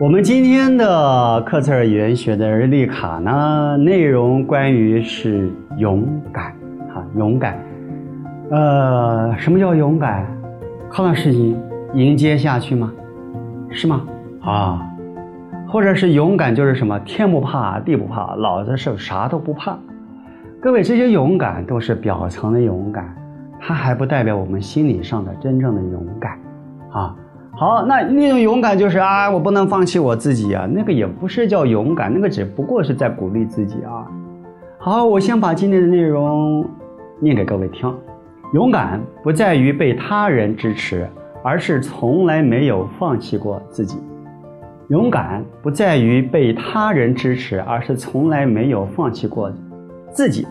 我们今天的克测尔语言学的日历卡呢，内容关于是勇敢，哈，勇敢。呃，什么叫勇敢？看到事情迎接下去吗？是吗？啊，或者是勇敢就是什么？天不怕地不怕，老子是啥都不怕。各位，这些勇敢都是表层的勇敢，它还不代表我们心理上的真正的勇敢，啊。好，那那种勇敢就是啊，我不能放弃我自己啊，那个也不是叫勇敢，那个只不过是在鼓励自己啊。好，我先把今天的内容念给各位听。勇敢不在于被他人支持，而是从来没有放弃过自己。勇敢不在于被他人支持，而是从来没有放弃过自己。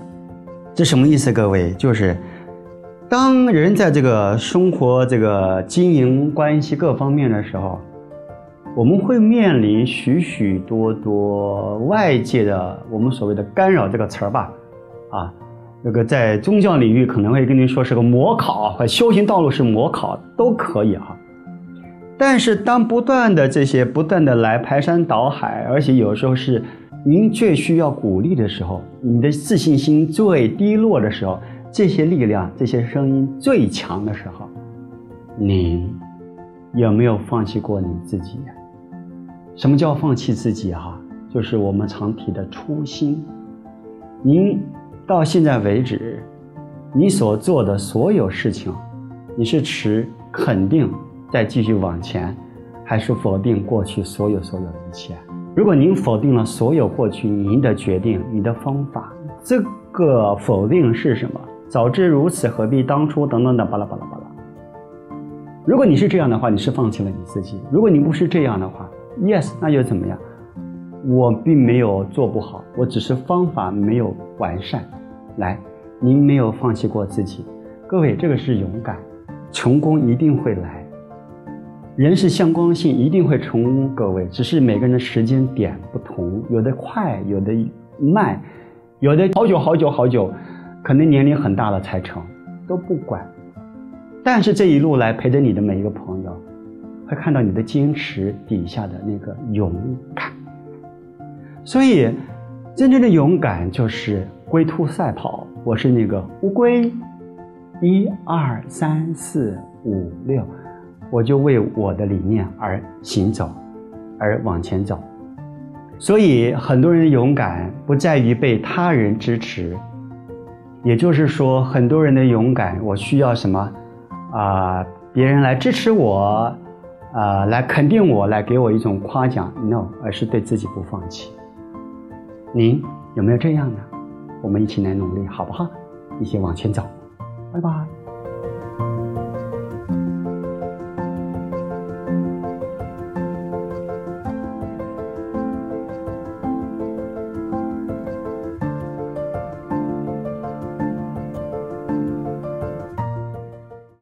这什么意思？各位，就是当人在这个生活、这个经营关系各方面的时候，我们会面临许许多多外界的我们所谓的干扰这个词儿吧，啊。这个在宗教领域可能会跟您说是个模考和修行道路是模考都可以哈，但是当不断的这些不断的来排山倒海，而且有时候是您最需要鼓励的时候，你的自信心最低落的时候，这些力量这些声音最强的时候，你有没有放弃过你自己？什么叫放弃自己哈？就是我们常提的初心，您。到现在为止，你所做的所有事情，你是持肯定再继续往前，还是否定过去所有所有一切？如果您否定了所有过去您的决定、你的方法，这个否定是什么？早知如此，何必当初？等等等，巴拉巴拉巴拉。如果你是这样的话，你是放弃了你自己；如果你不是这样的话，yes，那又怎么样？我并没有做不好，我只是方法没有完善。来，您没有放弃过自己，各位，这个是勇敢，成功一定会来。人是向光性，一定会成功。各位，只是每个人的时间点不同，有的快，有的慢，有的好久好久好久，可能年龄很大了才成，都不管。但是这一路来陪着你的每一个朋友，会看到你的坚持底下的那个勇敢。所以，真正的勇敢就是。龟兔赛跑，我是那个乌龟，一二三四五六，我就为我的理念而行走，而往前走。所以很多人的勇敢不在于被他人支持，也就是说，很多人的勇敢，我需要什么啊？别人来支持我，啊，来肯定我，来给我一种夸奖？No，而是对自己不放弃。您有没有这样的？我们一起来努力，好不好？一起往前走，拜拜。